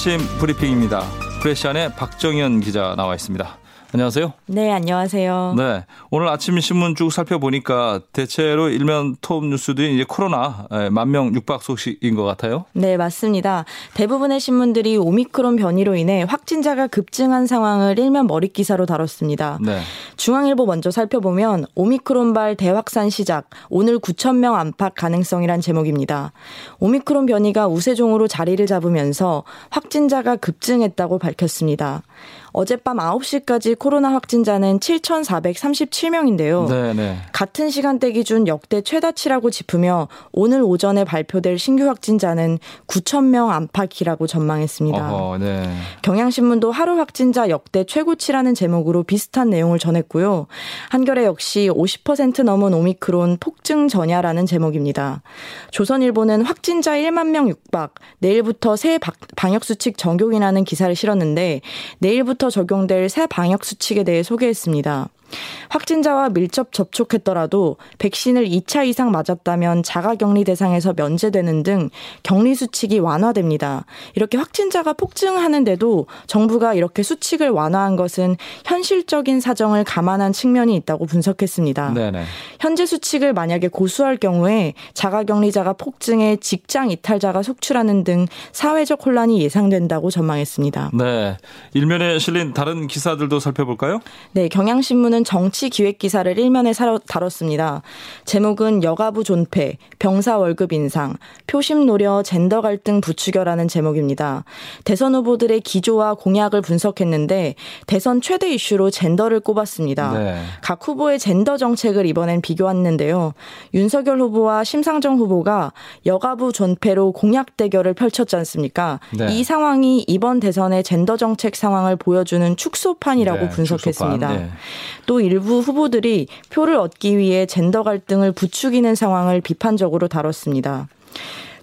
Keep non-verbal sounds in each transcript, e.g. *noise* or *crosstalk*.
아침 브리핑입니다. 프레시안의 박정현 기자 나와 있습니다. 안녕하세요. 네, 안녕하세요. 네. 오늘 아침 신문 쭉 살펴보니까 대체로 일면 톱 뉴스들이 이제 코로나 예, 만명 육박 소식인 것 같아요. 네, 맞습니다. 대부분의 신문들이 오미크론 변이로 인해 확진자가 급증한 상황을 일면 머릿 기사로 다뤘습니다. 네. 중앙일보 먼저 살펴보면 오미크론발 대확산 시작, 오늘 9천 명 안팎 가능성이란 제목입니다. 오미크론 변이가 우세종으로 자리를 잡으면서 확진자가 급증했다고 밝혔습니다. 어젯밤 9시까지 코로나 확진자는 7,437명인데요. 네네. 같은 시간대 기준 역대 최다치라고 짚으며 오늘 오전에 발표될 신규 확진자는 9,000명 안팎이라고 전망했습니다. 어허, 네. 경향신문도 하루 확진자 역대 최고치라는 제목으로 비슷한 내용을 전했고요. 한겨레 역시 50% 넘은 오미크론 폭증 전야라는 제목입니다. 조선일보는 확진자 1만 명 육박, 내일부터 새 방역수칙 적용이라는 기사를 실었는데 내일부터 내일부터 적용될 새 방역 수칙에 대해 소개했습니다. 확진자와 밀접 접촉했더라도 백신을 2차 이상 맞았다면 자가 격리 대상에서 면제되는 등 격리 수칙이 완화됩니다. 이렇게 확진자가 폭증하는데도 정부가 이렇게 수칙을 완화한 것은 현실적인 사정을 감안한 측면이 있다고 분석했습니다. 네네. 현재 수칙을 만약에 고수할 경우에 자가 격리자가 폭증해 직장 이탈자가 속출하는 등 사회적 혼란이 예상된다고 전망했습니다. 네. 일면에 실린 다른 기사들도 살펴볼까요? 네. 경향신문은 오늘은 정치 기획 기사를 일면에 다뤘습니다. 제목은 여가부 존폐, 병사 월급 인상, 표심 노려 젠더 갈등 부추겨라는 제목입니다. 대선 후보들의 기조와 공약을 분석했는데 대선 최대 이슈로 젠더를 꼽았습니다. 네. 각 후보의 젠더 정책을 이번엔 비교했는데요. 윤석열 후보와 심상정 후보가 여가부 존폐로 공약 대결을 펼쳤지 않습니까? 네. 이 상황이 이번 대선의 젠더 정책 상황을 보여주는 축소판이라고 네, 분석했습니다. 축소판. 네. 또 일부 후보들이 표를 얻기 위해 젠더 갈등을 부추기는 상황을 비판적으로 다뤘습니다.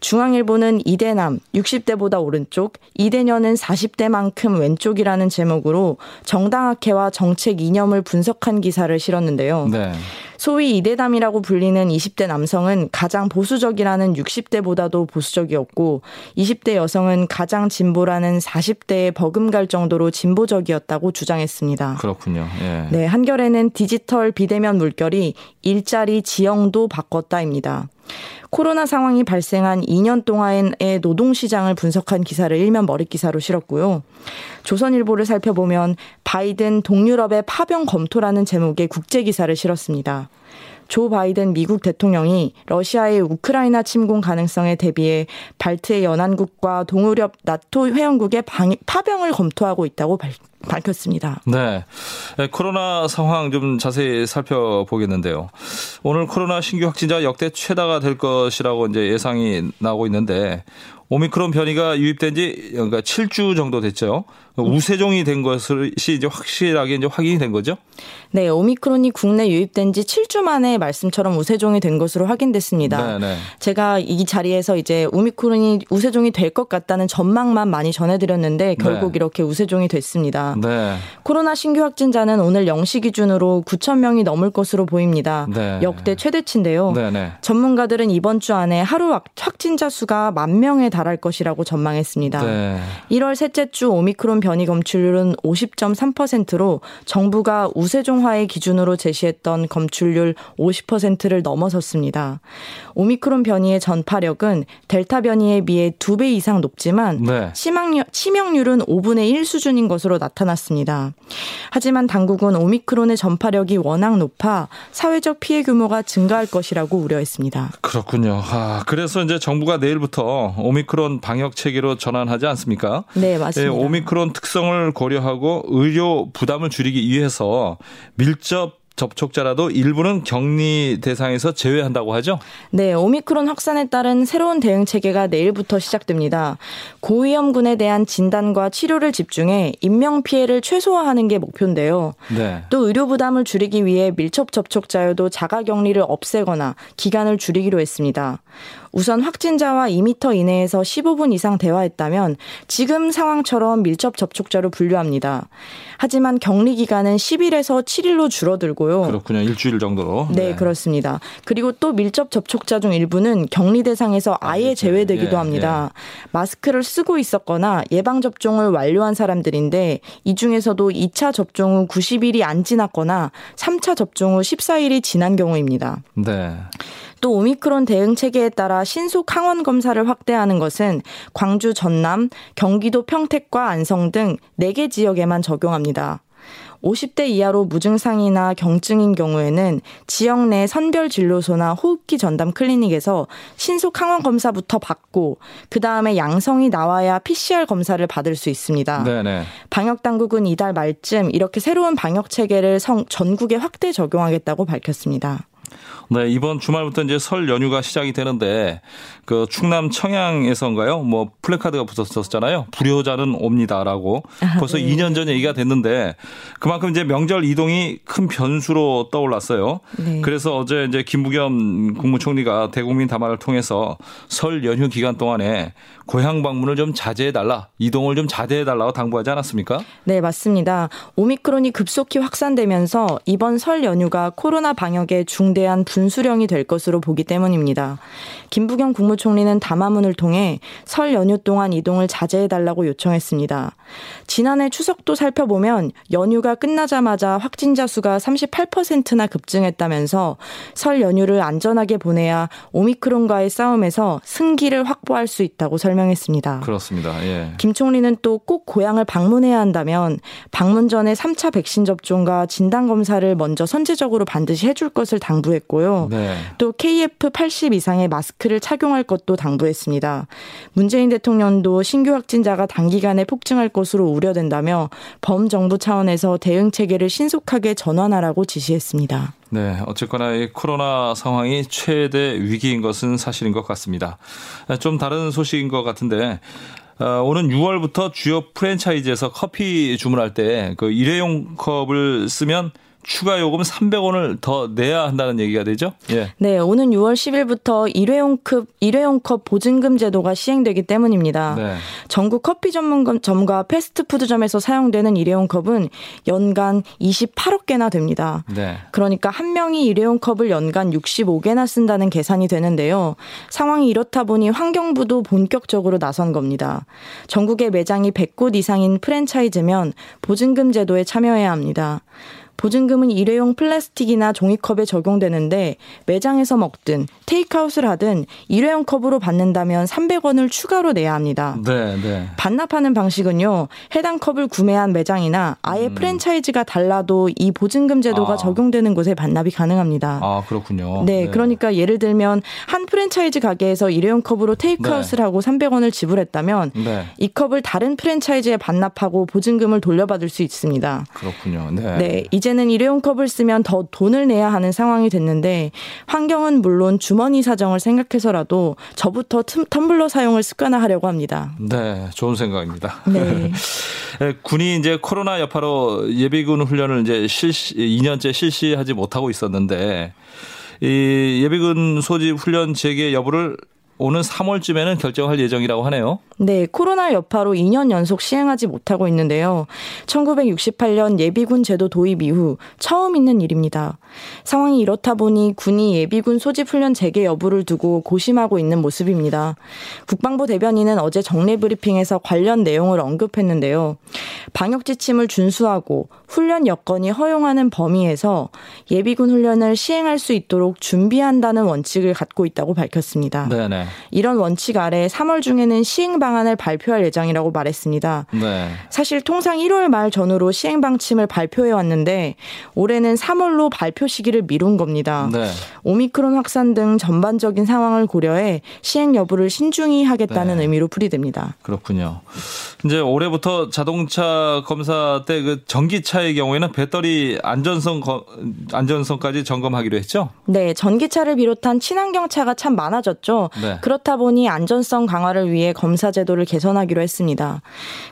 중앙일보는 이대남 60대보다 오른쪽, 이대녀는 40대만큼 왼쪽이라는 제목으로 정당학회와 정책 이념을 분석한 기사를 실었는데요. 네. 소위 이대담이라고 불리는 20대 남성은 가장 보수적이라는 60대보다도 보수적이었고 20대 여성은 가장 진보라는 40대에 버금갈 정도로 진보적이었다고 주장했습니다. 그렇군요. 예. 네, 한겨레는 디지털 비대면 물결이 일자리 지형도 바꿨다입니다. 코로나 상황이 발생한 2년 동안의 노동 시장을 분석한 기사를 일면 머릿 기사로 실었고요. 조선일보를 살펴보면 바이든 동유럽의 파병 검토라는 제목의 국제 기사를 실었습니다. 조 바이든 미국 대통령이 러시아의 우크라이나 침공 가능성에 대비해 발트의 연안국과 동유럽 나토 회원국의 파병을 검토하고 있다고 밝혔습니다. 네. 네. 코로나 상황 좀 자세히 살펴보겠는데요. 오늘 코로나 신규 확진자 역대 최다가 될 것이라고 이제 예상이 나오고 있는데 오미크론 변이가 유입된 지 그러니까 7주 정도 됐죠. 우세종이 된 것이 이제 확실하게 이제 확인이 된 거죠? 네, 오미크론이 국내 유입된 지 7주 만에 말씀처럼 우세종이 된 것으로 확인됐습니다. 네네. 네. 제가 이 자리에서 이제 오미크론이 우세종이 될 것 같다는 전망만 많이 전해드렸는데 결국 네. 이렇게 우세종이 됐습니다. 네. 코로나 신규 확진자는 오늘 0시 기준으로 9천 명이 넘을 것으로 보입니다. 네. 역대 최대치인데요. 네. 전문가들은 이번 주 안에 하루 확진자 수가 만 명에 달할 것이라고 전망했습니다. 네. 1월 셋째 주 오미크론 변이 검출률은 50.3%로 정부가 우세종화의 기준으로 제시했던 검출률 50%를 넘어섰습니다. 오미크론 변이의 전파력은 델타 변이에 비해 2배 이상 높지만 네. 치명률, 은 5분의 1 수준인 것으로 나타났습니다. 하지만 당국은 오미크론의 전파력이 워낙 높아 사회적 피해 규모가 증가할 것이라고 우려했습니다. 그렇군요. 아, 그래서 이제 정부가 내일부터 오미 크론 방역 체계로 전환하지 않습니까? 네, 맞습니다. 네, 오미크론 특성을 고려하고 의료 부담을 줄이기 위해서 밀접 접촉자라도 일부는 격리 대상에서 제외한다고 하죠? 네, 오미크론 확산에 따른 새로운 대응 체계가 내일부터 시작됩니다. 고위험군에 대한 진단과 치료를 집중해 인명 피해를 최소화하는 게 목표인데요. 네. 또 의료 부담을 줄이기 위해 밀접 접촉자여도 자가 격리를 없애거나 기간을 줄이기로 했습니다. 우선 확진자와 2미터 이내에서 15분 이상 대화했다면 지금 상황처럼 밀접 접촉자로 분류합니다. 하지만 격리 기간은 10일에서 7일로 줄어들고요. 그렇군요. 일주일 정도로. 네, 네. 그렇습니다. 그리고 또 밀접 접촉자 중 일부는 격리 대상에서 아예 제외되기도 예, 합니다. 예. 마스크를 쓰고 있었거나 예방 접종을 완료한 사람들인데 이 중에서도 2차 접종 후 90일이 안 지났거나 3차 접종 후 14일이 지난 경우입니다. 네. 또 오미크론 대응 체계에 따라 신속 항원 검사를 확대하는 것은 광주 전남, 경기도 평택과 안성 등 4개 지역에만 적용합니다. 50대 이하로 무증상이나 경증인 경우에는 지역 내 선별 진료소나 호흡기 전담 클리닉에서 신속 항원 검사부터 받고 그 다음에 양성이 나와야 PCR 검사를 받을 수 있습니다. 네네. 방역 당국은 이달 말쯤 이렇게 새로운 방역 체계를 성, 전국에 확대 적용하겠다고 밝혔습니다. 네, 이번 주말부터 이제 설 연휴가 시작이 되는데 그 충남 청양에서인가요? 뭐 플래카드가 붙었었잖아요. 불효자는 옵니다라고 아, 벌써 네. 2년 전 얘기가 됐는데 그만큼 이제 명절 이동이 큰 변수로 떠올랐어요. 네. 그래서 어제 이제 김부겸 국무총리가 대국민 담화를 통해서 설 연휴 기간 동안에 고향 방문을 좀 자제해 달라, 이동을 좀 자제해 달라고 당부하지 않았습니까? 네, 맞습니다. 오미크론이 급속히 확산되면서 이번 설 연휴가 코로나 방역에 중대한 분수령이 될 것으로 보기 때문입니다. 김부겸 국무총리는 담화문을 통해 설 연휴 동안 이동을 자제해 달라고 요청했습니다. 지난해 추석도 살펴보면 연휴가 끝나자마자 확진자 수가 38%나 급증했다면서 설 연휴를 안전하게 보내야 오미크론과의 싸움에서 승기를 확보할 수 있다고 설명했습니다. 그렇습니다. 예. 김 총리는 또 꼭 고향을 방문해야 한다면 방문 전에 3차 백신 접종과 진단 검사를 먼저 선제적으로 반드시 해줄 것을 당부 했고요. 네. 또 KF80 이상의 마스크를 착용할 것도 당부했습니다. 문재인 대통령도 신규 확진자가 단기간에 폭증할 것으로 우려된다며 범정부 차원에서 대응 체계를 신속하게 전환하라고 지시했습니다. 네, 어쨌거나 이 코로나 상황이 최대 위기인 것은 사실인 것 같습니다. 좀 다른 소식인 것 같은데 어, 오는 6월부터 주요 프랜차이즈에서 커피 주문할 때 그 일회용 컵을 쓰면 추가 요금 300원을 더 내야 한다는 얘기가 되죠? 예. 네, 오는 6월 10일부터 일회용컵 일회용컵 보증금 제도가 시행되기 때문입니다. 네. 전국 커피 전문점과 패스트푸드점에서 사용되는 일회용컵은 연간 28억 개나 됩니다. 네. 그러니까 한 명이 일회용컵을 연간 65개나 쓴다는 계산이 되는데요. 상황이 이렇다 보니 환경부도 본격적으로 나선 겁니다. 전국의 매장이 100곳 이상인 프랜차이즈면 보증금 제도에 참여해야 합니다. 보증금은 일회용 플라스틱이나 종이컵에 적용되는데 매장에서 먹든 테이크아웃을 하든 일회용 컵으로 받는다면 300원을 추가로 내야 합니다. 네, 네. 반납하는 방식은요. 해당 컵을 구매한 매장이나 아예 음. 프랜차이즈가 달라도 이 보증금 제도가 아. 적용되는 곳에 반납이 가능합니다. 아, 그렇군요. 네, 네, 그러니까 예를 들면 한 프랜차이즈 가게에서 일회용 컵으로 테이크아웃을 네. 하고 300원을 지불했다면 네. 이 컵을 다른 프랜차이즈에 반납하고 보증금을 돌려받을 수 있습니다. 그렇군요. 네. 네, 이제 는 일회용 컵을 쓰면 더 돈을 내야 하는 상황이 됐는데 환경은 물론 주머니 사정을 생각해서라도 저부터 텀블러 사용을 습관화하려고 합니다. 네, 좋은 생각입니다. 네. *laughs* 군이 이제 코로나 여파로 예비군 훈련을 이제 실시 2년째 실시하지 못하고 있었는데 이 예비군 소집 훈련 재개 여부를 오는 3월쯤에는 결정할 예정이라고 하네요. 네, 코로나 여파로 2년 연속 시행하지 못하고 있는데요. 1968년 예비군 제도 도입 이후 처음 있는 일입니다. 상황이 이렇다 보니 군이 예비군 소집 훈련 재개 여부를 두고 고심하고 있는 모습입니다. 국방부 대변인은 어제 정례 브리핑에서 관련 내용을 언급했는데요. 방역 지침을 준수하고 훈련 여건이 허용하는 범위에서 예비군 훈련을 시행할 수 있도록 준비한다는 원칙을 갖고 있다고 밝혔습니다. 네 네. 이런 원칙 아래 3월 중에는 시행 방안을 발표할 예정이라고 말했습니다. 네. 사실 통상 1월 말 전후로 시행 방침을 발표해 왔는데 올해는 3월로 발표 시기를 미룬 겁니다. 네. 오미크론 확산 등 전반적인 상황을 고려해 시행 여부를 신중히 하겠다는 네. 의미로 풀이됩니다. 그렇군요. 이제 올해부터 자동차 자동차 검사 때 그 전기차의 경우에는 배터리 안전성 안전성까지 점검하기로 했죠? 네, 전기차를 비롯한 친환경차가 참 많아졌죠. 네. 그렇다 보니 안전성 강화를 위해 검사 제도를 개선하기로 했습니다.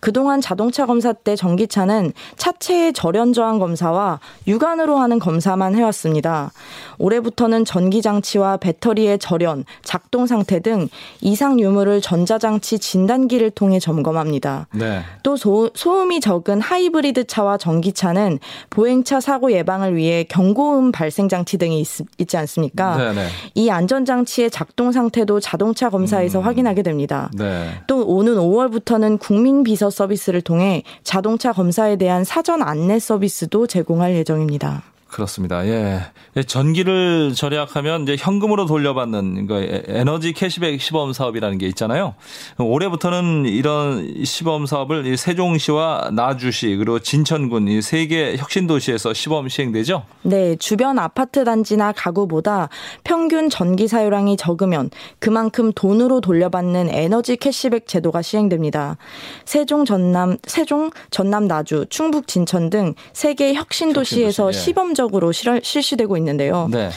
그동안 자동차 검사 때 전기차는 차체의 절연 저항 검사와 육안으로 하는 검사만 해왔습니다. 올해부터는 전기 장치와 배터리의 절연, 작동 상태 등 이상 유무를 전자장치 진단기를 통해 점검합니다. 네. 또 소, 소음이 적은 하이브리드 차와 전기차는 보행차 사고 예방을 위해 경고음 발생 장치 등이 있, 지 않습니까? 네네. 네. 이 안전 장치의 작동 상태도 자동차 검사에서 음. 확인하게 됩니다. 네. 또 오는 5월부터는 국민 비서 서비스를 통해 자동차 검사에 대한 사전 안내 서비스도 제공할 예정입니다. 그렇습니다. 예. 예. 전기를 절약하면 이제 현금으로 돌려받는 그 에너지 캐시백 시범 사업이라는 게 있잖아요. 올해부터는 이런 시범 사업을 세종시와 나주시 그리고 진천군 이 세 개 혁신 도시에서 시범 시행되죠? 네, 주변 아파트 단지나 가구보다 평균 전기 사용량이 적으면 그만큼 돈으로 돌려받는 에너지 캐시백 제도가 시행됩니다. 세종 전남 세종 전남 나주 충북 진천 등 세 개 혁신 도시에서 혁신 도시, 예. 시범 시범적으로 실시되고 있는데요. 네.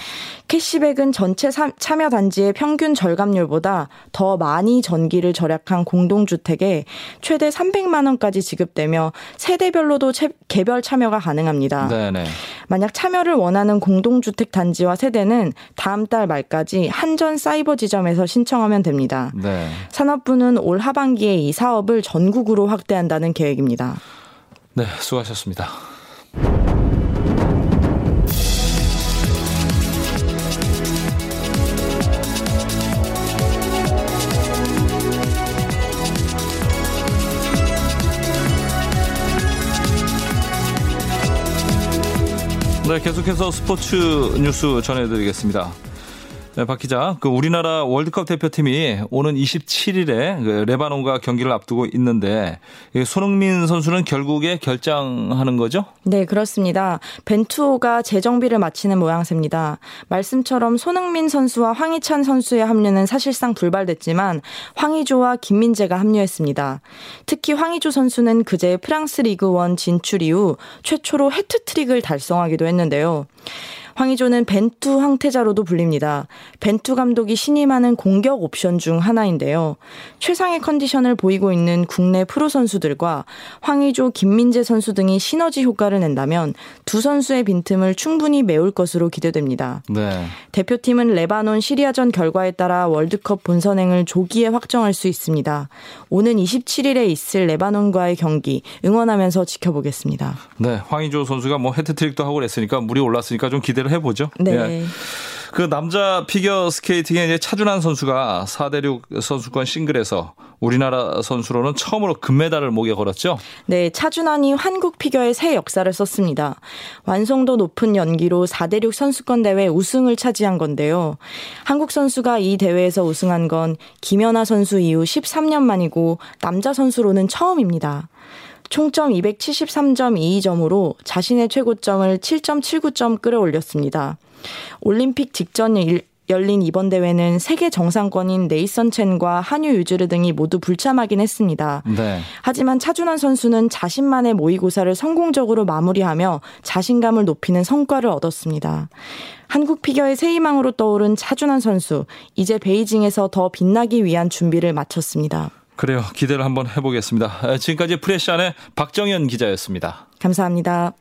캐시백은 전체 참여 단지의 평균 절감률보다 더 많이 전기를 절약한 공동주택에 최대 300만 원까지 지급되며 세대별로도 개별 참여가 가능합니다. 네네. 만약 참여를 원하는 공동주택 단지와 세대는 다음 달 말까지 한전 사이버 지점에서 신청하면 됩니다. 네. 산업부는 올 하반기에 이 사업을 전국으로 확대한다는 계획입니다. 네, 수고하셨습니다. 네, 계속해서 스포츠 뉴스 전해드리겠습니다. 네, 박 기자, 그 우리나라 월드컵 대표팀이 오는 27일에 그 레바논과 경기를 앞두고 있는데 손흥민 선수는 결국에 결장하는 거죠? 네, 그렇습니다. 벤투호가 재정비를 마치는 모양새입니다. 말씀처럼 손흥민 선수와 황희찬 선수의 합류는 사실상 불발됐지만 황희조와 김민재가 합류했습니다. 특히 황희조 선수는 그제 프랑스 리그 원 진출 이후 최초로 해트트릭을 달성하기도 했는데요. 황의조는 벤투 황태자로도 불립니다. 벤투 감독이 신임하는 공격 옵션 중 하나인데요. 최상의 컨디션을 보이고 있는 국내 프로 선수들과 황의조, 김민재 선수 등이 시너지 효과를 낸다면 두 선수의 빈틈을 충분히 메울 것으로 기대됩니다. 네. 대표팀은 레바논 시리아전 결과에 따라 월드컵 본선행을 조기에 확정할 수 있습니다. 오는 27일에 있을 레바논과의 경기 응원하면서 지켜보겠습니다. 네, 황의조 선수가 뭐 헤트트릭도 하고 그랬으니까 물이 올랐으니까 좀 기대. 기대를 해보죠. 네. 예. 그 남자 피겨 스케이팅에 이제 차준환 선수가 4대륙 선수권 싱글에서 우리나라 선수로는 처음으로 금메달을 목에 걸었죠. 네, 차준환이 한국 피겨의 새 역사를 썼습니다. 완성도 높은 연기로 4대륙 선수권 대회 우승을 차지한 건데요. 한국 선수가 이 대회에서 우승한 건 김연아 선수 이후 13년 만이고 남자 선수로는 처음입니다. 총점 273.22점으로 자신의 최고점을 7.79점 끌어올렸습니다. 올림픽 직전 열린 이번 대회는 세계 정상권인 네이선 첸과 한유 유즈르 등이 모두 불참하긴 했습니다. 네. 하지만 차준환 선수는 자신만의 모의고사를 성공적으로 마무리하며 자신감을 높이는 성과를 얻었습니다. 한국 피겨의 새 희망으로 떠오른 차준환 선수, 이제 베이징에서 더 빛나기 위한 준비를 마쳤습니다. 그래요. 기대를 한번 해보겠습니다. 지금까지 프레시안의 박정현 기자였습니다. 감사합니다.